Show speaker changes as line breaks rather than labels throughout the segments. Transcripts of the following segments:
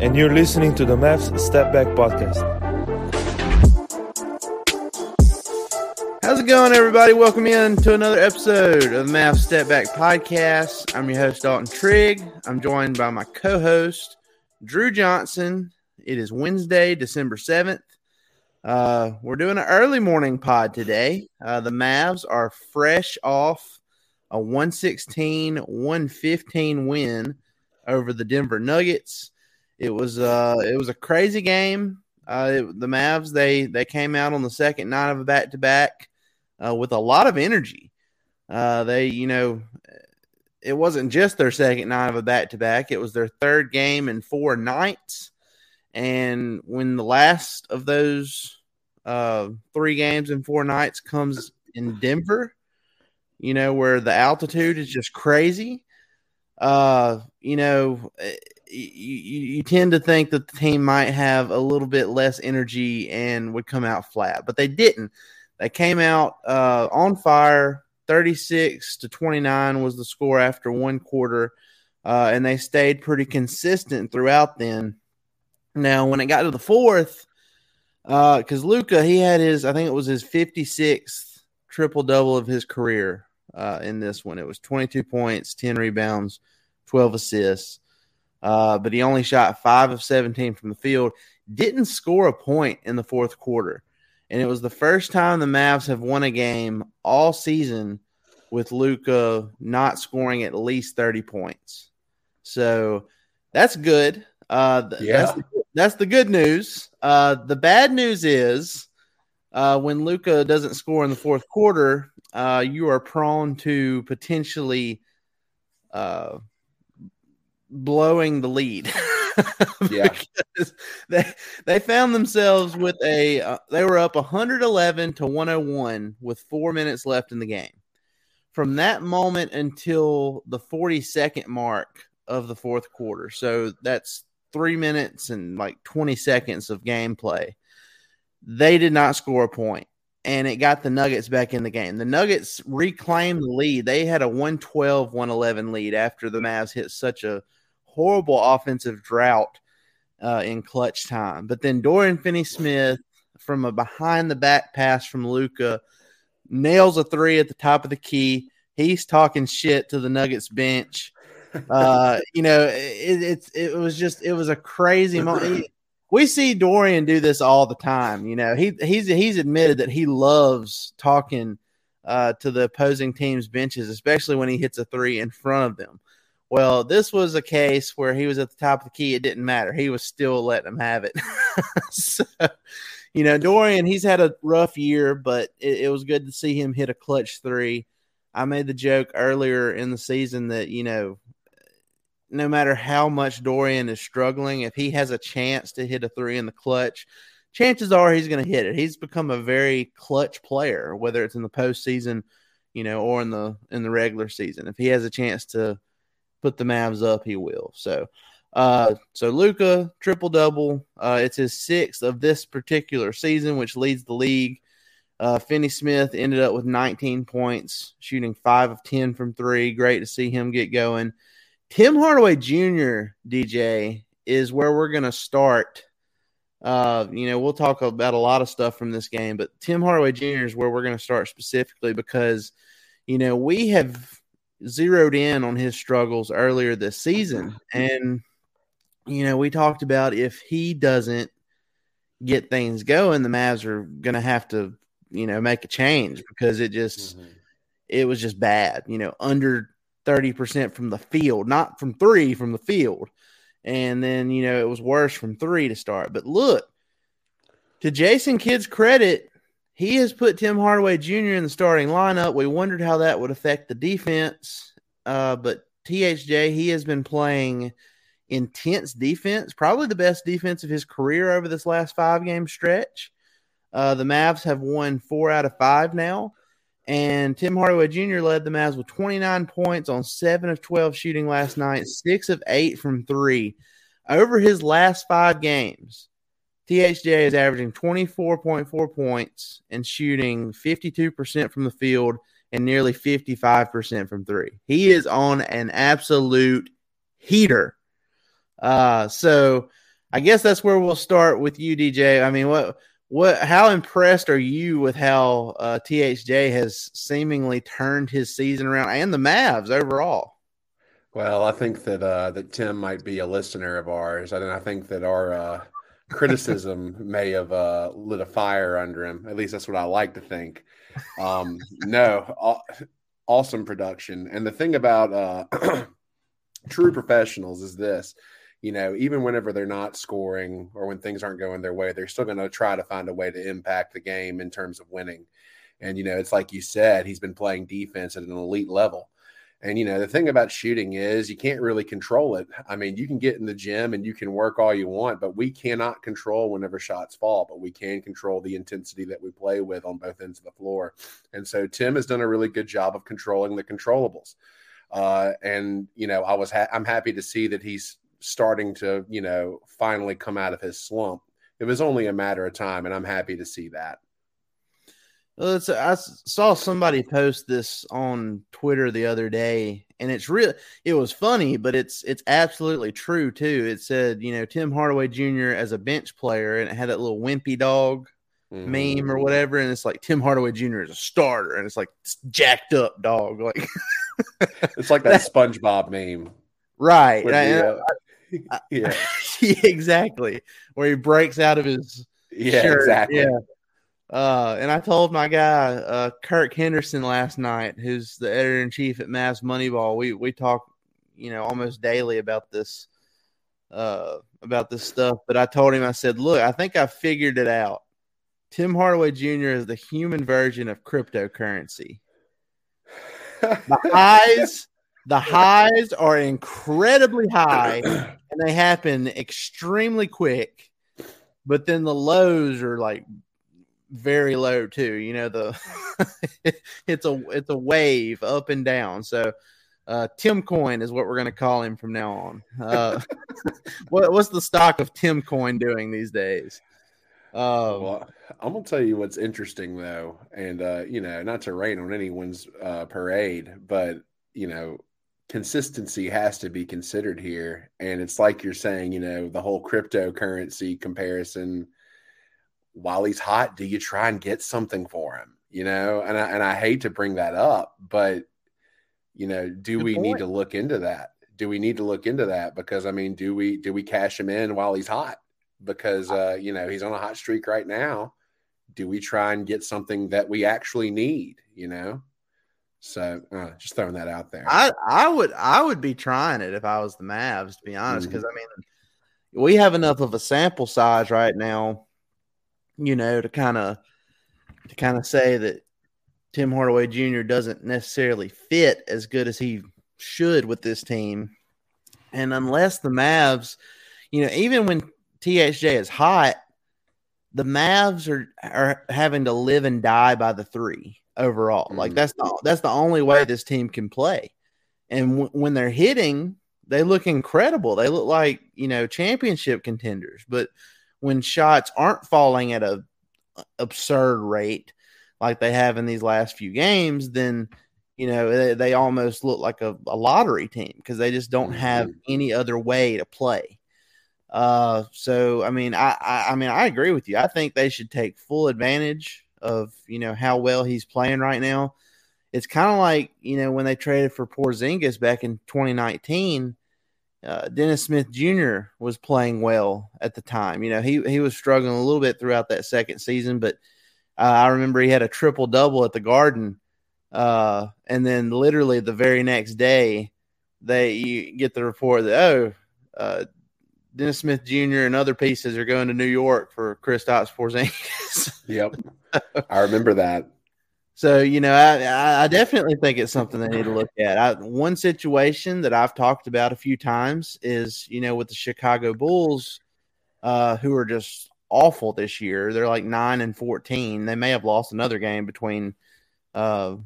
And you're listening to the Mavs Step Back Podcast.
How's it going, everybody? Welcome in to another episode of the Mavs Step Back Podcast. I'm your host, Dalton Trigg. I'm joined by my co-host, Drew Johnson. It is Wednesday, December 7th. Uh, we're doing an early morning pod today. Uh, the Mavs are fresh off a 116 115 win over the Denver Nuggets. It was uh it was a crazy game. Uh, it, the Mavs they they came out on the second night of a back to back with a lot of energy. Uh, they you know it wasn't just their second night of a back to back; it was their third game in four nights. And when the last of those uh, three games in four nights comes in Denver, you know, where the altitude is just crazy, uh, you know, you, you tend to think that the team might have a little bit less energy and would come out flat, but they didn't. They came out uh, on fire. 36 to 29 was the score after one quarter, uh, and they stayed pretty consistent throughout then. Now, when it got to the fourth, because uh, Luka, he had his, I think it was his 56th triple double of his career uh, in this one. It was 22 points, 10 rebounds, 12 assists. Uh, but he only shot five of 17 from the field, didn't score a point in the fourth quarter. And it was the first time the Mavs have won a game all season with Luka not scoring at least 30 points. So that's good. Uh, yeah. That's the, that's the good news. Uh, the bad news is uh, when Luka doesn't score in the fourth quarter, uh, you are prone to potentially uh, blowing the lead.
yeah,
they they found themselves with a uh, they were up 111 to 101 with four minutes left in the game. From that moment until the 42nd mark of the fourth quarter, so that's three minutes and like 20 seconds of gameplay, they did not score a point, and it got the Nuggets back in the game. The Nuggets reclaimed the lead. They had a 112 111 lead after the Mavs hit such a horrible offensive drought uh, in clutch time. But then Dorian Finney Smith from a behind the back pass from Luka nails a three at the top of the key. He's talking shit to the Nuggets bench uh, you know, it, it's it was just it was a crazy moment. We see Dorian do this all the time. You know, he he's he's admitted that he loves talking uh, to the opposing team's benches, especially when he hits a three in front of them. Well, this was a case where he was at the top of the key. It didn't matter. He was still letting them have it. so, you know, Dorian, he's had a rough year, but it, it was good to see him hit a clutch three. I made the joke earlier in the season that, you know, no matter how much Dorian is struggling, if he has a chance to hit a three in the clutch, chances are he's going to hit it. He's become a very clutch player, whether it's in the postseason, you know, or in the in the regular season. If he has a chance to put the Mavs up, he will. So, uh, so Luka triple double. Uh, it's his sixth of this particular season, which leads the league Uh, Finney Smith ended up with 19 points, shooting five of 10 from three. Great to see him get going. Tim Hardaway Jr., DJ, is where we're going to start. Uh, you know, we'll talk about a lot of stuff from this game, but Tim Hardaway Jr. is where we're going to start specifically because, you know, we have zeroed in on his struggles earlier this season. And, you know, we talked about if he doesn't get things going, the Mavs are going to have to you know, make a change because it just mm-hmm. it was just bad, you know, under 30% from the field, not from 3 from the field. And then, you know, it was worse from 3 to start. But look, to Jason Kidd's credit, he has put Tim Hardaway Jr. in the starting lineup. We wondered how that would affect the defense. Uh, but THJ, he has been playing intense defense, probably the best defense of his career over this last five game stretch. Uh, the Mavs have won four out of five now. And Tim Hardaway Jr. led the Mavs with 29 points on seven of 12 shooting last night, six of eight from three. Over his last five games, THJ is averaging 24.4 points and shooting 52% from the field and nearly 55% from three. He is on an absolute heater. Uh, so I guess that's where we'll start with you, DJ. I mean, what what? How impressed are you with how uh, THJ has seemingly turned his season around and the Mavs overall?
Well, I think that uh, that Tim might be a listener of ours, and I think that our uh, criticism may have uh, lit a fire under him. At least that's what I like to think. Um, no, awesome production, and the thing about uh, true professionals is this: you know, even whenever they're not scoring or when things aren't going their way, they're still going to try to find a way to impact the game in terms of winning. And, you know, it's like you said, he's been playing defense at an elite level. And, you know, the thing about shooting is you can't really control it. I mean, you can get in the gym and you can work all you want, but we cannot control whenever shots fall, but we can control the intensity that we play with on both ends of the floor. And so Tim has done a really good job of controlling the controllables. Uh, and, you know, I was, ha- I'm happy to see that he's starting to, you know, finally come out of his slump. It was only a matter of time, and I'm happy to see that.
Well, it's, I saw somebody post this on Twitter the other day, and it's real. It was funny, but it's it's absolutely true too. It said, you know, Tim Hardaway Jr. as a bench player, and it had that little wimpy dog mm-hmm. meme or whatever, and it's like Tim Hardaway Jr. is a starter, and it's like jacked up dog, like
it's like that SpongeBob meme,
right? The, uh, yeah. exactly. Where he breaks out of his
yeah, shirt. exactly.
Yeah. Uh, and I told my guy, uh, Kirk Henderson last night, who's the editor in chief at Mavs Moneyball. We we talk, you know, almost daily about this, uh, about this stuff. But I told him, I said, look, I think I figured it out. Tim Hardaway Jr. is the human version of cryptocurrency. The highs, the highs are incredibly high, and they happen extremely quick. But then the lows are like very low too. You know, the it's a it's a wave up and down. So uh, Tim Coin is what we're going to call him from now on. Uh, what, what's the stock of Tim Coin doing these days?
Um, well, I'm gonna tell you what's interesting though, and uh, you know, not to rain on anyone's uh, parade, but you know, consistency has to be considered here. And it's like you're saying, you know, the whole cryptocurrency comparison. While he's hot, do you try and get something for him? You know, and I, and I hate to bring that up, but you know, do Good we point. need to look into that? Do we need to look into that? Because I mean, do we do we cash him in while he's hot? Because uh, you know, he's on a hot streak right now. Do we try and get something that we actually need? You know? So uh, just throwing that out there.
I I would I would be trying it if I was the Mavs to be honest because mm-hmm. I mean we have enough of a sample size right now, you know, to kind of to kind of say that Tim Hardaway Jr. doesn't necessarily fit as good as he should with this team, and unless the Mavs, you know, even when THJ is hot, the Mavs are are having to live and die by the three overall. Mm-hmm. Like that's the that's the only way this team can play. And w- when they're hitting, they look incredible. They look like you know championship contenders. But when shots aren't falling at a absurd rate, like they have in these last few games, then you know they, they almost look like a, a lottery team because they just don't have
Mm-hmm.
any other way to play. Uh, so I mean, I, I I mean I agree with you. I think they should take full advantage of you know how well he's playing right now. It's kind of like you know when they traded for Porzingis back in 2019. Uh, Dennis Smith Jr. was playing well at the time. You know he he was struggling a little bit throughout that second season, but uh, I remember he had a triple double at the Garden, uh, and then literally the very next day, they you get the report that oh, uh, Dennis Smith Jr. and other pieces are going to New York for Kristaps Porzingis.
Yep. I remember that.
So you know, I, I definitely think it's something they need to look at. I, one situation that I've talked about a few times is you know with the Chicago Bulls, uh, who are just awful this year. They're like nine and fourteen. They may have lost another game between uh,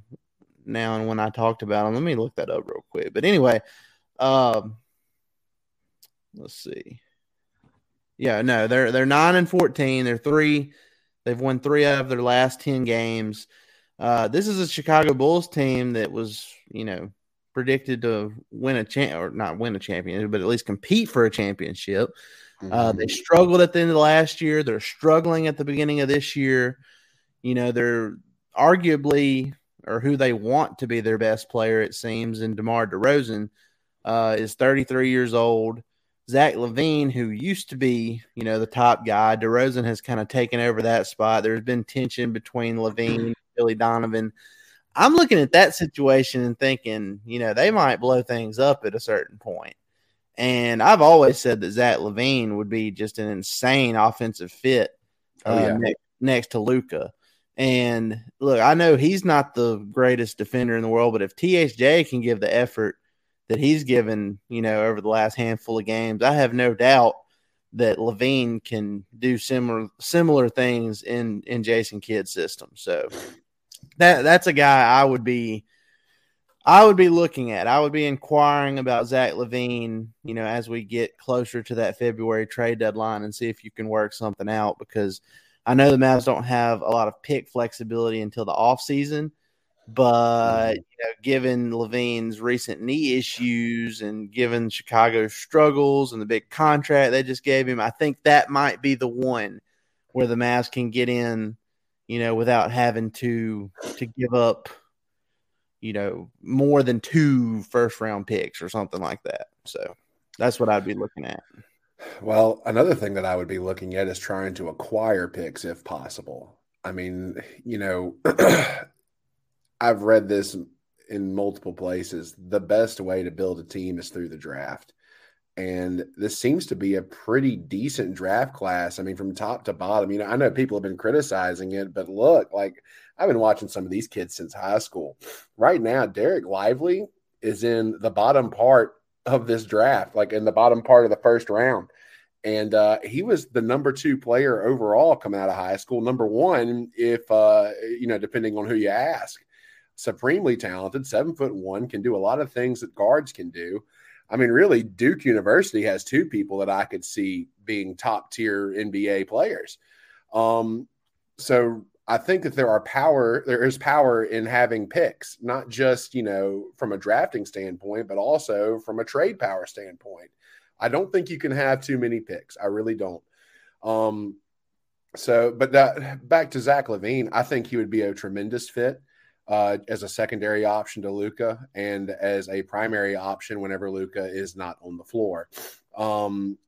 now and when I talked about them. Let me look that up real quick. But anyway, um, let's see. Yeah, no, they're they're nine and fourteen. They're three. They've won three out of their last ten games. Uh, this is a Chicago Bulls team that was, you know, predicted to win a champ or not win a championship, but at least compete for a championship. Uh,
Mhm.
they struggled at the end of last year. They're struggling at the beginning of this year. You know, they're arguably or who they want to be their best player, it seems, and DeMar DeRozan uh, is 33 years old. Zach LaVine, who used to be, you know, the top guy, DeRozan has kind of taken over that spot. There's been tension between LaVine, Billy Donovan. I'm looking at that situation and thinking, you know, they might blow things up at a certain point. And I've always said that Zach LaVine would be just an insane offensive fit
Oh,
uh,
yeah.
next, next to Luka. And look, I know he's not the greatest defender in the world, but if THJ can give the effort that he's given, you know, over the last handful of games, I have no doubt that LaVine can do similar similar things in in Jason Kidd's system. So that that's a guy I would be I would be looking at. I would be inquiring about Zach LaVine, you know, as we get closer to that February trade deadline and see if you can work something out because I know the Mavs don't have a lot of pick flexibility until the offseason. But you know, given LaVine's recent knee issues and given Chicago's struggles and the big contract they just gave him, I think that might be the one where the Mavs can get in, you know, without having to to give up, you know, more than two first round picks or something like that. So that's what I'd be looking at.
Well, another thing that I would be looking at is trying to acquire picks if possible. I mean, you know, I've read this in multiple places. The best way to build a team is through the draft. And this seems to be a pretty decent draft class. I mean, from top to bottom, you know, I know people have been criticizing it, but look, like I've been watching some of these kids since high school. Right now, Dereck Lively is in the bottom part of this draft, like in the bottom part of the first round. And uh, he was the number two player overall coming out of high school. Number one, if uh, you know, depending on who you ask, supremely talented, seven foot one, can do a lot of things that guards can do. I mean, really, Duke University has two people that I could see being top tier NBA players. Um, so I think that there are power, there is power in having picks, not just, you know, from a drafting standpoint, but also from a trade power standpoint. I don't think you can have too many picks. I really don't. Um, so, but that, back to Zach LaVine, I think he would be a tremendous fit uh, as a secondary option to Luka and as a primary option whenever Luka is not on the floor. Um,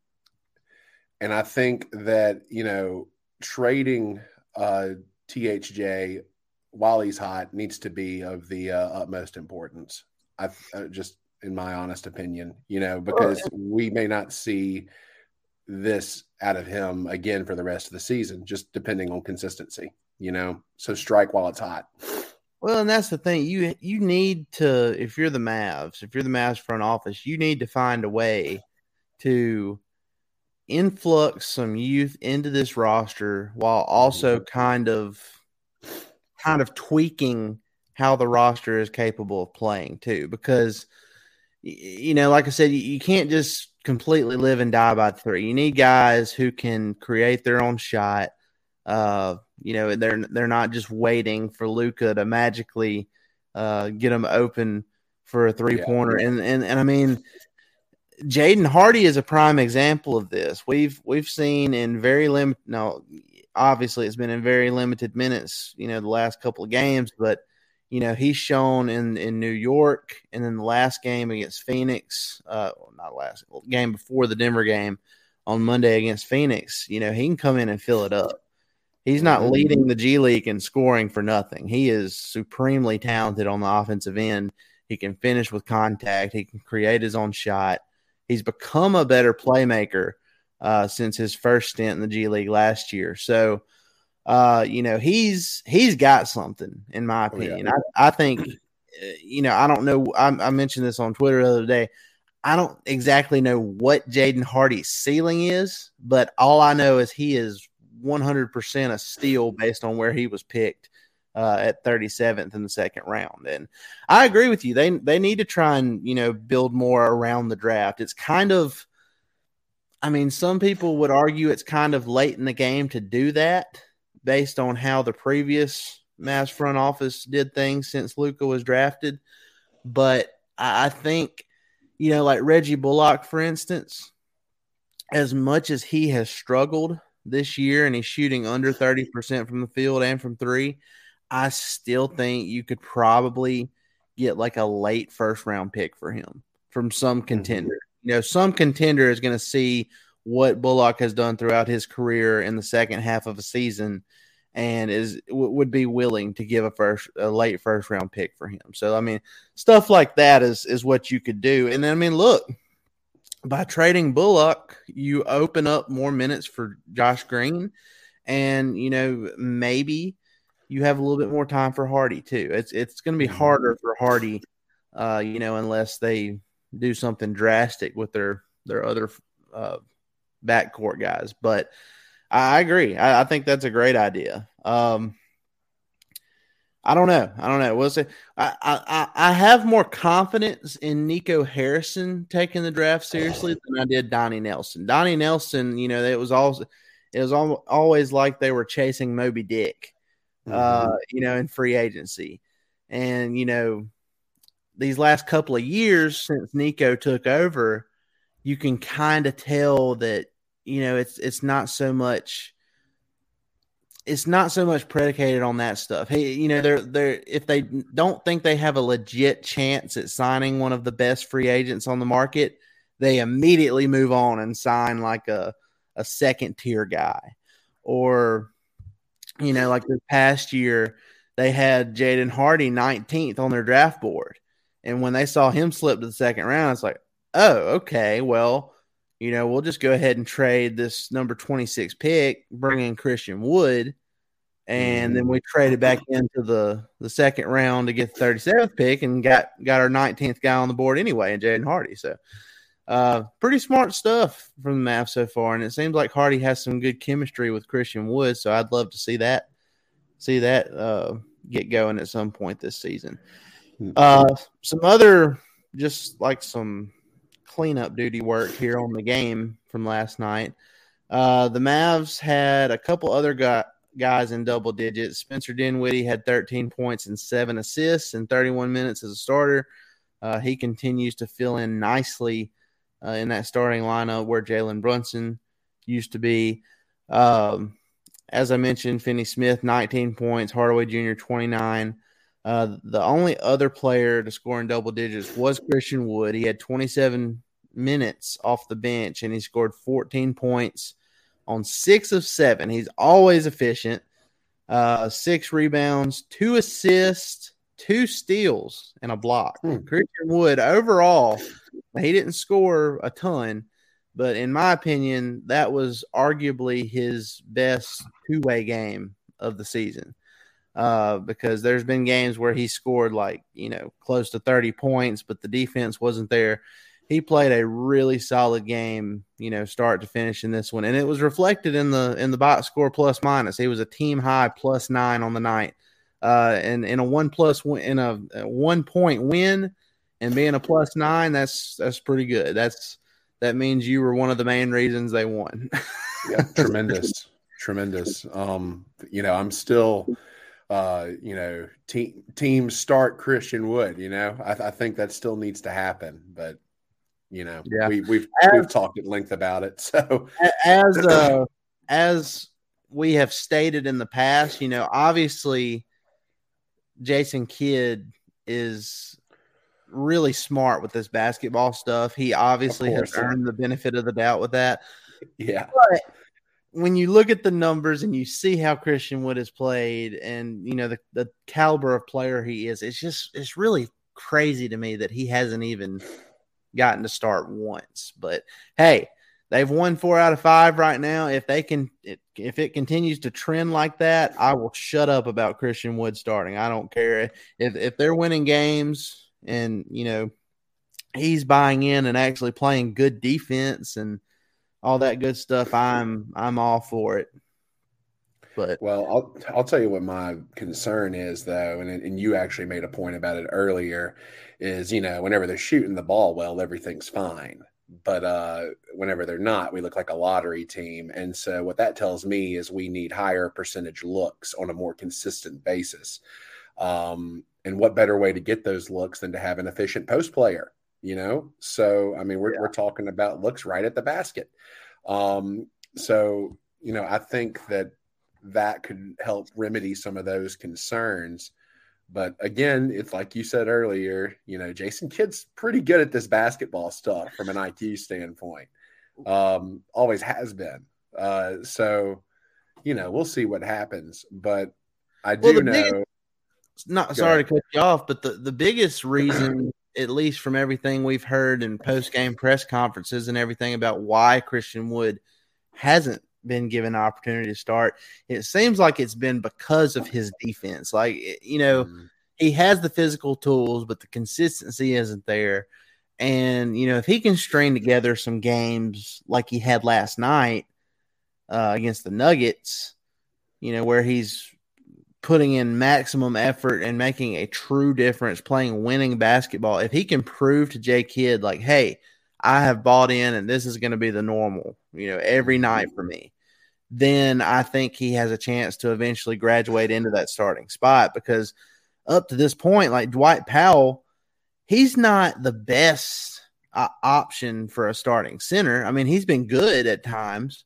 and I think that, you know, trading uh, THJ while he's hot needs to be of the uh, utmost importance. I uh, just, in my honest opinion, you know, because we may not see this out of him again for the rest of the season, just depending on consistency, you know. So strike while it's hot.
Well, and that's the thing. You you need to if you're the Mavs, if you're the Mavs front office, you need to find a way to influx some youth into this roster while also kind of kind of tweaking how the roster is capable of playing too because you know like i said you can't just completely live and die by three you need guys who can create their own shot uh You know, they're they're not just waiting for Luka to magically uh, get them open for a three pointer. Yeah. And, and and I mean, Jaden Hardy is a prime example of this. We've we've seen in very limited. No, obviously it's been in very limited minutes. You know, the last couple of games, but you know he's shown in in New York and in the last game against Phoenix. Uh, not last game before the Denver game on Monday against Phoenix. You know he can come in and fill it up. He's not mm-hmm. leading the G League and scoring for nothing. He is supremely talented on the offensive end. He can finish with contact. He can create his own shot. He's become a better playmaker uh, since his first stint in the G League last year. So, uh, you know, he's he's got something, in my opinion. Oh, yeah. I, I think, uh, you know, I don't know. I, I mentioned this on Twitter the other day. I don't exactly know what Jaden Hardy's ceiling is, but all I know is he is 100% a steal based on where he was picked uh, at 37th in the second round. And I agree with you. They they need to try and you know build more around the draft. It's kind of, I mean, some people would argue it's kind of late in the game to do that based on how the previous Mass front office did things since Luka was drafted. But I think, you know, like Reggie Bullock, for instance, as much as he has struggled this year and he's shooting under 30% from the field and from three, I still think you could probably get like a late first round pick for him from some mm-hmm. contender. You know, some contender is going to see what Bullock has done throughout his career in the second half of a season and is w- would be willing to give a first a late first round pick for him. So I mean, stuff like that is is what you could do. And then I mean, look, by trading Bullock, you open up more minutes for Josh Green, and you know maybe you have a little bit more time for Hardy too. It's it's going to be mm-hmm. harder for Hardy, uh, you know, unless they do something drastic with their their other uh, backcourt guys. But I, I agree. I, I, think that's a great idea. Um, I don't know. I don't know. We'll say I, I I have more confidence in Nico Harrison taking the draft seriously than I did Donnie Nelson. Donnie Nelson, you know, it was all it was always like they were chasing Moby Dick, uh, mm-hmm. uh, you know, in free agency, and you know, these last couple of years since Nico took over, you can kind of tell that you know it's it's not so much it's not so much predicated on that stuff. Hey, you know, they're they're if they don't think they have a legit chance at signing one of the best free agents on the market, they immediately move on and sign like a a second tier guy. Or, you know, like this past year, they had Jaden Hardy 19th on their draft board. And when they saw him slip to the second round, it's like, oh, okay, well, you know, we'll just go ahead and trade this number 26 pick, bring in Christian Wood, and then we traded back into the the second round to get the 37th pick and got got our 19th guy on the board anyway, and Jaden Hardy. So, uh, pretty smart stuff from the Mavs so far, and it seems like Hardy has some good chemistry with Christian Wood. So I'd love to see that see that uh, get going at some point this season. Hmm. Uh, some other just like some cleanup duty work here on the game from last night. Uh, the Mavs had a couple other guy, guys in double digits. Spencer Dinwiddie had 13 points and seven assists in 31 minutes as a starter. Uh, he continues to fill in nicely uh, in that starting lineup where Jalen Brunson used to be. Um, as I mentioned, Finney Smith, 19 points, Hardaway Jr., 29. Uh, the only other player to score in double digits was Christian Wood. He had 27 minutes off the bench and he scored 14 points on six of seven. He's always efficient. Uh, six rebounds, two assists, two steals, and a block. Hmm. Christian Wood overall, he didn't score a ton, but in my opinion, that was arguably his best two way game of the season. Uh, because there's been games where he scored like, you know, close to 30 points, but the defense wasn't there he played a really solid game, you know, start to finish in this one, and it was reflected in the in the box score plus minus. He was a team high plus nine on the night, uh, and in a one plus in a, a, one point win, and being a plus nine, that's that's pretty good. That's that means you were one of the main reasons they won.
yeah, tremendous. tremendous. Um, you know, I'm still, uh, you know, team team start Christian Wood. You know, I, I think that still needs to happen, but you know,
Yeah.
we, we've
As-
we've talked at length about it. So
as uh, as we have stated in the past, you know, obviously Jason Kidd is really smart with this basketball stuff. He obviously has
yeah.
earned the benefit of the doubt with that.
yeah,
But when you look at the numbers and you see how Christian Wood has played and you know the, the caliber of player he is, it's just it's really crazy to me that he hasn't even gotten to start once. But hey, they've won four out of five right now. If they can it, if it continues to trend like that, I will shut up about Christian Wood starting. I don't care. If if they're winning games and you know he's buying in and actually playing good defense and all that good stuff, I'm I'm all for it. But
Well, I'll I'll tell you what my concern is though, and and you actually made a point about it earlier, is you know whenever they're shooting the ball well, everything's fine, but uh, whenever they're not, we look like a lottery team, and so what that tells me is we need higher percentage looks on a more consistent basis. Um, and what better way to get those looks than to have an efficient post player? You know, so I mean, we're we're talking about looks right at the basket. Um, so you know, I think that that could help remedy some of those concerns. But again, it's like you said earlier, you know, Jason Kidd's pretty good at this basketball stuff from an IQ standpoint. Um, always has been. Uh, so, you know, we'll see what happens. But I do
Well,
know.
biggest- not
Go
sorry
ahead.
to cut you off, but the, the biggest reason, at least from everything we've heard in post game press conferences and everything about why Christian Wood hasn't been given an opportunity to start, it seems like it's been because of his defense. Like you know,
Mm,
he has the physical tools, but the consistency isn't there. And you know, if he can string together some games like he had last night uh, against the Nuggets, you know, where he's putting in maximum effort and making a true difference, playing winning basketball. If he can prove to Jay Kidd, like, hey, I have bought in and this is going to be the normal, you know, every night for me, then I think he has a chance to eventually graduate into that starting spot because up to this point, like Dwight Powell, he's not the best uh, option for a starting center. I mean, he's been good at times.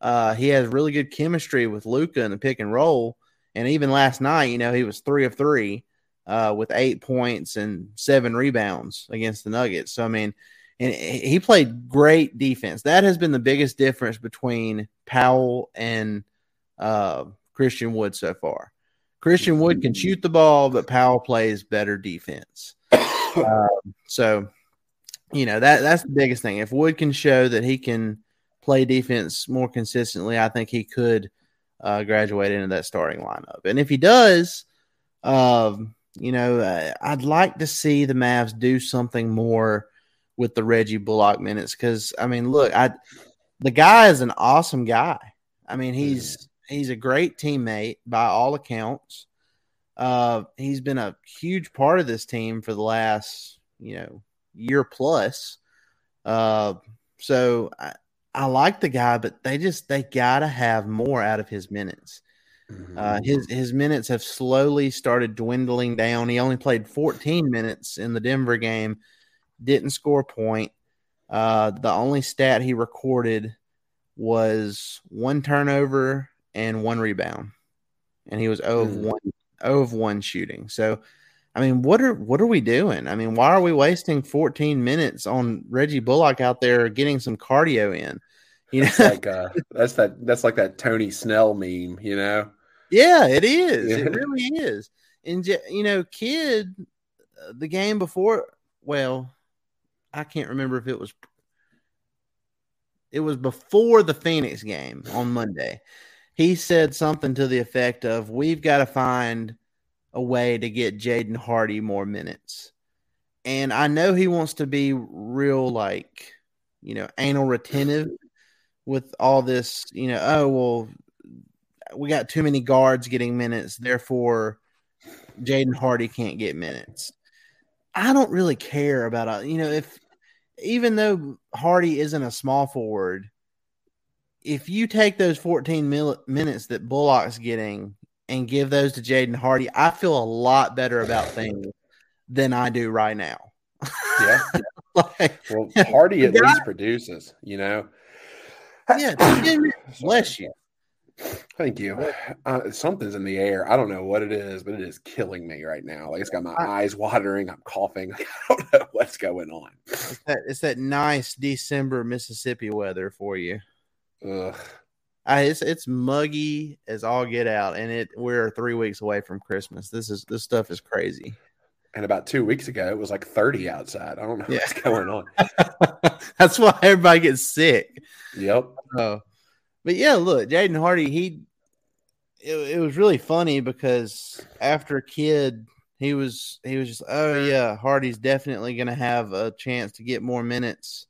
Uh, he has really good chemistry with Luka in the pick and roll. And even last night, you know, he was three of three uh, with eight points and seven rebounds against the Nuggets. So, I mean, and he played great defense. That has been the biggest difference between Powell and uh, Christian Wood so far. Christian Wood can shoot the ball, but Powell plays better defense. Um, so, you know that that's the biggest thing. If Wood can show that he can play defense more consistently, I think he could uh, graduate into that starting lineup. And if he does, um, you know, uh, I'd like to see the Mavs do something more with the Reggie Bullock minutes because I mean, look, I the guy is an awesome guy. I mean, he's he's a great teammate by all accounts. Uh, he's been a huge part of this team for the last you know year plus. Uh, so I, I like the guy, but they just they gotta have more out of his minutes.
Mm-hmm.
Uh, his his minutes have slowly started dwindling down. He only played 14 minutes in the Denver game, didn't score a point. Uh, the only stat he recorded was one turnover and one rebound, and he was 0 of
Hmm.
one 0 of one shooting. So, I mean, what are what are we doing? I mean, why are we wasting 14 minutes on Reggie Bullock out there getting some cardio in? You know,
It's like uh, that's that that's like that Tony Snell meme, you know.
Yeah, it is.
Yeah.
It really is. And you know, Kidd, uh, the game before. Well, I can't remember if it was. It was before the Phoenix game on Monday. He said something to the effect of, "We've got to find a way to get Jaden Hardy more minutes." And I know he wants to be real, like you know, anal retentive with all this. You know, oh well, we got too many guards getting minutes, therefore Jaden Hardy can't get minutes. I don't really care about uh, you know if even though Hardy isn't a small forward, if you take those 14 mil- minutes that Bullock's getting and give those to Jaden Hardy, I feel a lot better about things than I do right now.
Yeah.
like,
Well, Hardy at least produces, you know.
Yeah, bless you.
Thank you. Uh, something's in the air. I don't know what it is, but it is killing me right now. Like it's got my
I-
eyes watering. I'm coughing. I don't know what's going on.
It's that, it's that nice December Mississippi weather for you.
Ugh.
I, it's it's muggy as all get out, and it we're three weeks away from Christmas. This is this stuff is crazy.
And about two weeks ago, it was like 30 outside. I don't know
Yeah.
what's going on.
That's why everybody gets sick.
Yep.
Oh, but yeah, look, Jaden Hardy, he it, it was really funny because after a Kidd, he was he was just oh yeah, Hardy's definitely going to have a chance to get more minutes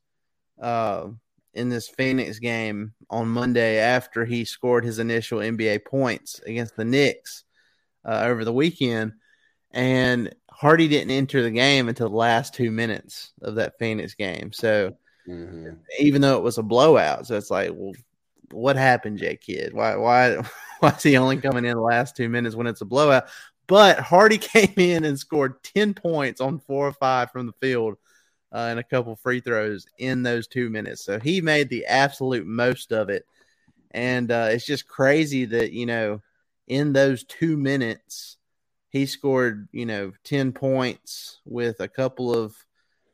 uh, in this Phoenix game on Monday after he scored his initial NBA points against the Knicks uh, over the weekend, and Hardy didn't enter the game until the last two minutes of that Phoenix game, so
Mhm.
even though it was a blowout. So it's like, well, what happened, Jay Kidd? Why why why is he only coming in the last two minutes when it's a blowout? But Hardy came in and scored 10 points on four or five from the field uh, and a couple free throws in those two minutes. So he made the absolute most of it. And uh, it's just crazy that, you know, in those two minutes, he scored, you know, 10 points with a couple of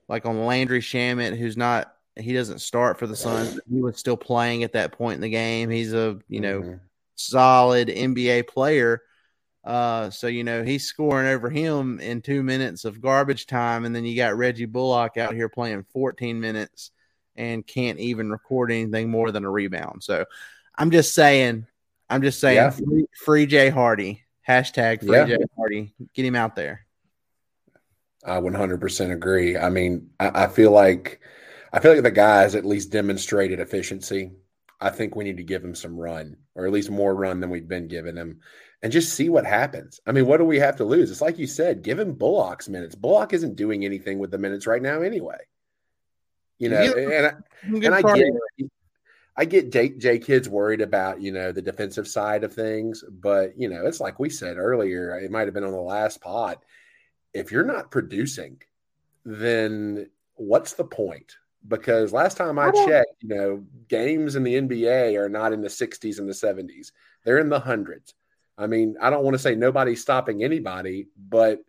like on Landry Shamet, who's not he doesn't start for the Suns. He was still playing at that point in the game. He's a you know
Mhm.
solid NBA player. Uh, so you know he's scoring over him in two minutes of garbage time, and then you got Reggie Bullock out here playing 14 minutes and can't even record anything more than a rebound. So I'm just saying, I'm just saying,
Yeah.
free, free Jay Hardy hashtag free
Yeah.
Jay Hardy, get him out there.
I 100% agree. I mean, I, I feel like I feel like the guy has at least demonstrated efficiency. I think we need to give him some run, or at least more run than we've been giving him, and just see what happens. I mean, what do we have to lose? It's like you said, give him Bullock's minutes. Bullock isn't doing anything with the minutes right now, anyway. You know,
Yeah.
and I, and I get I get J, J Kidd's worried about you know the defensive side of things, but you know it's like we said earlier. It might have been on the last pod. If you're not producing, then what's the point? Because last time I
I
checked, you know, games in the NBA are not in the 60s and the 70s; they're in the hundreds. I mean, I don't want to say nobody's stopping anybody, but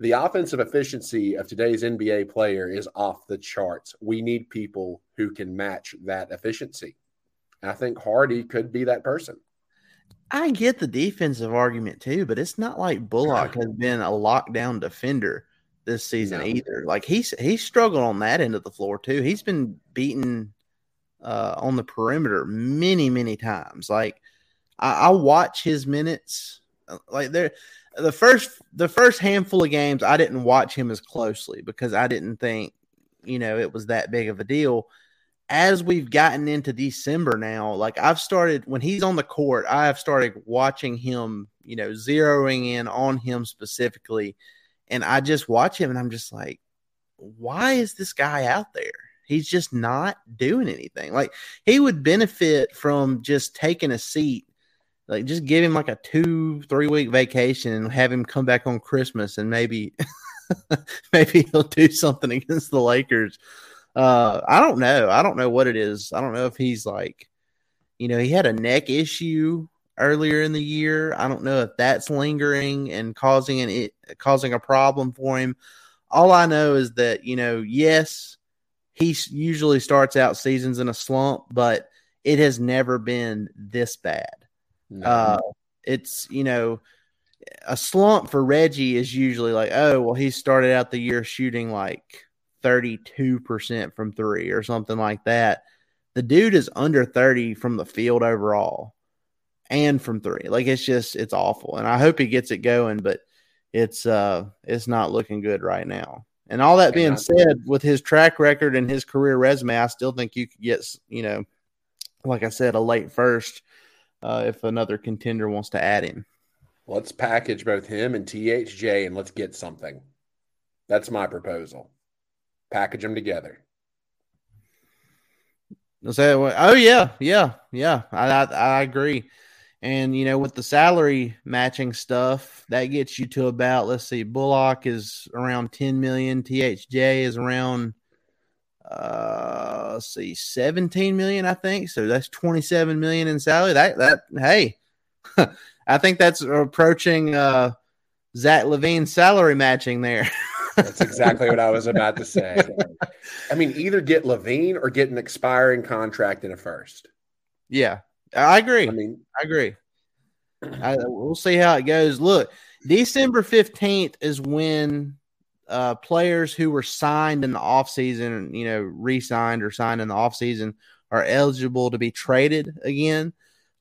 the offensive efficiency of today's NBA player is off the charts. We need people who can match that efficiency. I think Hardy could be that person.
I get the defensive argument too, but it's not like Bullock has been a lockdown defender this season
No.
either. Like he's he's struggled on that end of the floor too. He's been beaten uh, on the perimeter many many times. Like I, I watch his minutes. uh, Like there, the first the first handful of games I didn't watch him as closely because I didn't think you know it was that big of a deal. As we've gotten into December now, like I've started when he's on the court, I have started watching him, you know, zeroing in on him specifically, and I just watch him and I'm just like, why is this guy out there? He's just not doing anything. Like he would benefit from just taking a seat like just give him like a two three week vacation and have him come back on christmas and maybe maybe he'll do something against the lakers. Uh i don't know. I don't know what it is. I don't know if he's like you know he had a neck issue earlier in the year. I don't know if that's lingering and causing an it causing a problem for him. All i know is that you know yes he usually starts out seasons in a slump but it has never been this bad no. Uh, it's you know a slump for Reggie is usually like, oh well, he started out the year shooting like thirty two percent from three or something like that. The dude is under thirty from the field overall and from three. Like it's just it's awful, and I hope he gets it going, but it's uh it's not looking good right now. And all that being said, with his track record and his career resume, I still think you could get you know, like I said, a late first uh, if another contender wants to add him.
Let's package both him and THJ and let's get something. That's my proposal. Package them together.
Say, oh yeah, yeah, yeah. I, I, I agree. And you know, with the salary matching stuff, that gets you to about let's see, Bullock is around ten million, THJ is around uh let's see 17 million i think. So that's 27 million in salary. That that hey i think that's approaching uh zach LaVine's salary matching there.
That's exactly what i was about to say. I mean either get LaVine or get an expiring contract in a first.
Yeah i agree. I mean i agree. I, we'll see how it goes. Look december 15th is when uh, players who were signed in the offseason, you know, re signed or signed in the offseason are eligible to be traded again.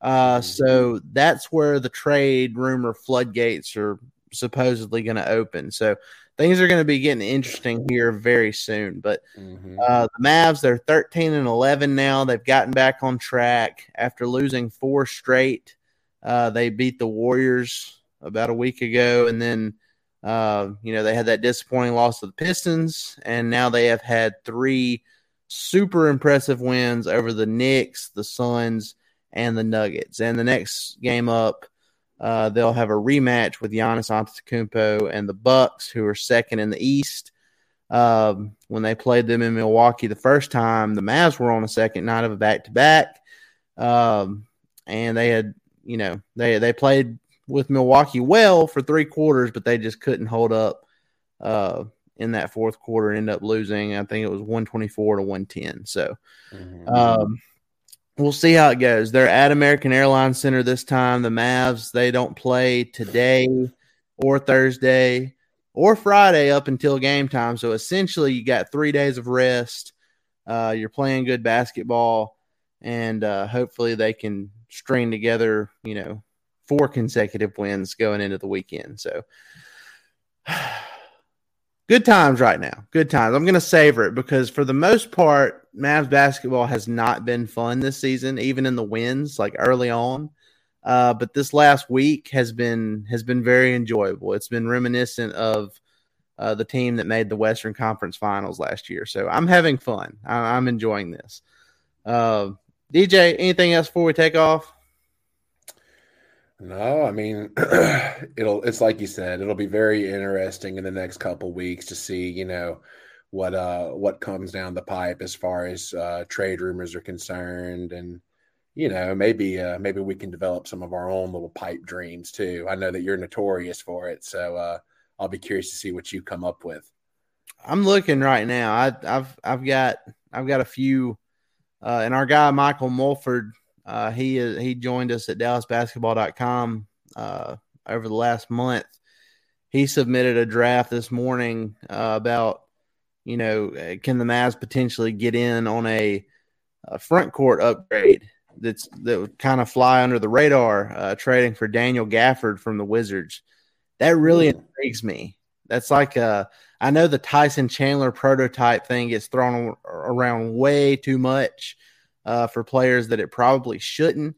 Uh, mm-hmm. so that's where the trade rumor floodgates are supposedly going to open. So things are going to be getting interesting here very soon. But mm-hmm. uh, the Mavs, they're 13 and 11 now. They've gotten back on track after losing four straight. Uh, they beat the Warriors about a week ago, and then uh, you know, they had that disappointing loss to the Pistons, and now they have had three super impressive wins over the Knicks, the Suns, and the Nuggets. And the next game up, uh, they'll have a rematch with Giannis Antetokounmpo and the Bucks, who are second in the East. Um, when they played them in Milwaukee the first time, the Mavs were on a second night of a back to back, and they had, you know, they they played with Milwaukee well for three quarters, but they just couldn't hold up uh, in that fourth quarter. And end up losing. I think it was one twenty four to one ten. So mm-hmm. um, we'll see how it goes. They're at American Airlines Center this time. The Mavs they don't play today or Thursday or Friday up until game time. So essentially, you got three days of rest. Uh, you're playing good basketball, and uh, hopefully they can string together, you know, four consecutive wins going into the weekend. So good times right now. Good times. I'm going to savor it because for the most part, Mavs basketball has not been fun this season, even in the wins, like early on. Uh, but this last week has been has been very enjoyable. It's been reminiscent of uh, the team that made the Western Conference Finals last year. So I'm having fun. I, am enjoying this. Uh, DJ, anything else before we take off?
No, I mean, it'll. It's like you said. It'll be very interesting in the next couple weeks to see, you know, what uh what comes down the pipe as far as uh, trade rumors are concerned, and you know, maybe uh, maybe we can develop some of our own little pipe dreams too. I know that you're notorious for it, so uh, I'll be curious to see what you come up with.
I'm looking right now. I, have I've got I've got a few, uh, and our guy Michael Mulford uh, he is, he joined us at DallasBasketball.com uh, over the last month. He submitted a draft this morning uh, about you know can the Mavs potentially get in on a, a front court upgrade that's that would kind of fly under the radar, uh, trading for Daniel Gafford from the Wizards. That really intrigues me. That's like uh I know the Tyson Chandler prototype thing gets thrown around way too much uh, for players that it probably shouldn't.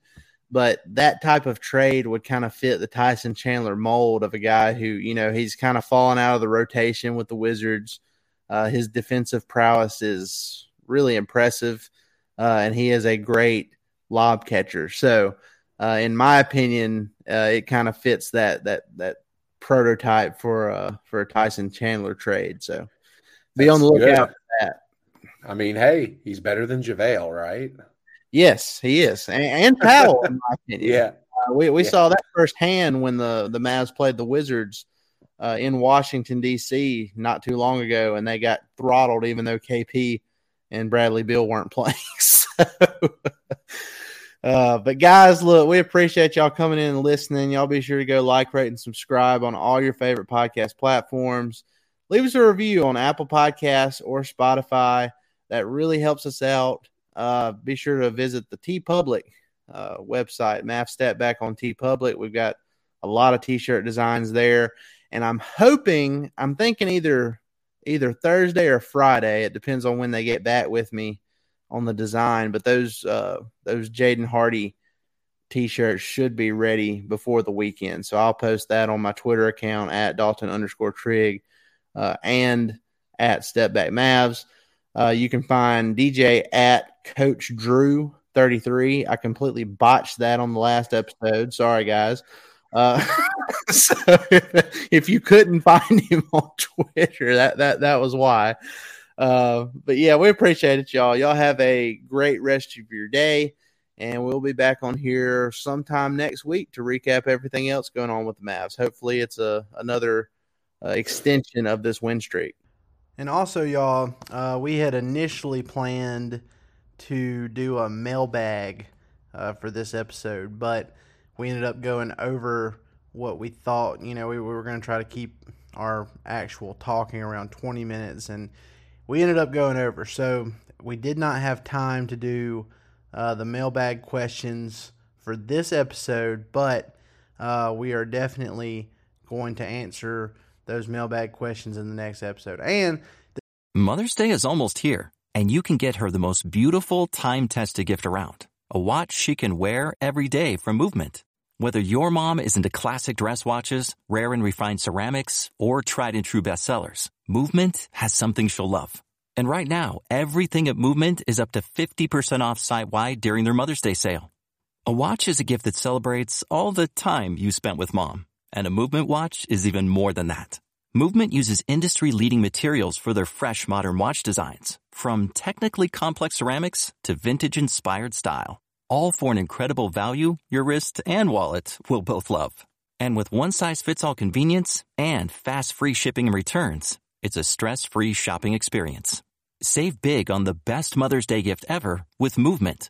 But that type of trade would kind of fit the Tyson Chandler mold of a guy who, you know, he's kind of fallen out of the rotation with the Wizards. Uh, his defensive prowess is really impressive, uh, and he is a great lob catcher. So, uh, in my opinion, uh, it kind of fits that that that prototype for uh for a Tyson Chandler trade. So, be on the lookout
good.
for that.
I mean, hey, he's better than JaVale, right?
Yes, he is, and, and Powell, in my opinion.
Yeah.
Uh, we we
Yeah.
saw that firsthand when the the Mavs played the Wizards uh, in Washington D.C. not too long ago, and they got throttled, even though KP and Bradley Beal weren't playing. so, uh, but guys, look, we appreciate y'all coming in and listening. Y'all be sure to go like, rate, and subscribe on all your favorite podcast platforms. Leave us a review on Apple Podcasts or Spotify. That really helps us out. Uh, be sure to visit the TeePublic uh, website, Math Step Back on TeePublic. We've got a lot of T-shirt designs there, and I'm hoping, I'm thinking either either Thursday or Friday. It depends on when they get back with me on the design. But those uh, those Jaden Hardy T-shirts should be ready before the weekend. So I'll post that on my Twitter account at Dalton underscore Trig uh, and at Step Back Mavs. Uh, you can find DJ at Coach Drew 33. I completely botched that on the last episode. Sorry, guys. Uh, so if, you couldn't find him on Twitter, that that that was why. Uh, but yeah, we appreciate it, y'all. Y'all have a great rest of your day, and we'll be back on here sometime next week to recap everything else going on with the Mavs. Hopefully, it's a another uh, extension of this win streak. And also, y'all, uh, we had initially planned to do a mailbag uh, for this episode, but we ended up going over what we thought. You know, we, we were going to try to keep our actual talking around 20 minutes, and we ended up going over. So we did not have time to do uh, the mailbag questions for this episode, but uh, we are definitely going to answer those mailbag questions in the next episode. And
Mother's Day is almost here, and you can get her the most beautiful time tested gift around a watch she can wear every day from Movement. Whether your mom is into classic dress watches, rare and refined ceramics, or tried and true bestsellers, Movement has something she'll love. And right now, everything at Movement is up to 50% off site wide during their Mother's Day sale. A watch is a gift that celebrates all the time you spent with mom, and a Movement watch is even more than that. Movement uses industry leading materials for their fresh modern watch designs, from technically complex ceramics to vintage inspired style, all for an incredible value your wrist and wallet will both love. And with one size fits all convenience and fast free shipping and returns, it's a stress free shopping experience. Save big on the best Mother's Day gift ever with Movement.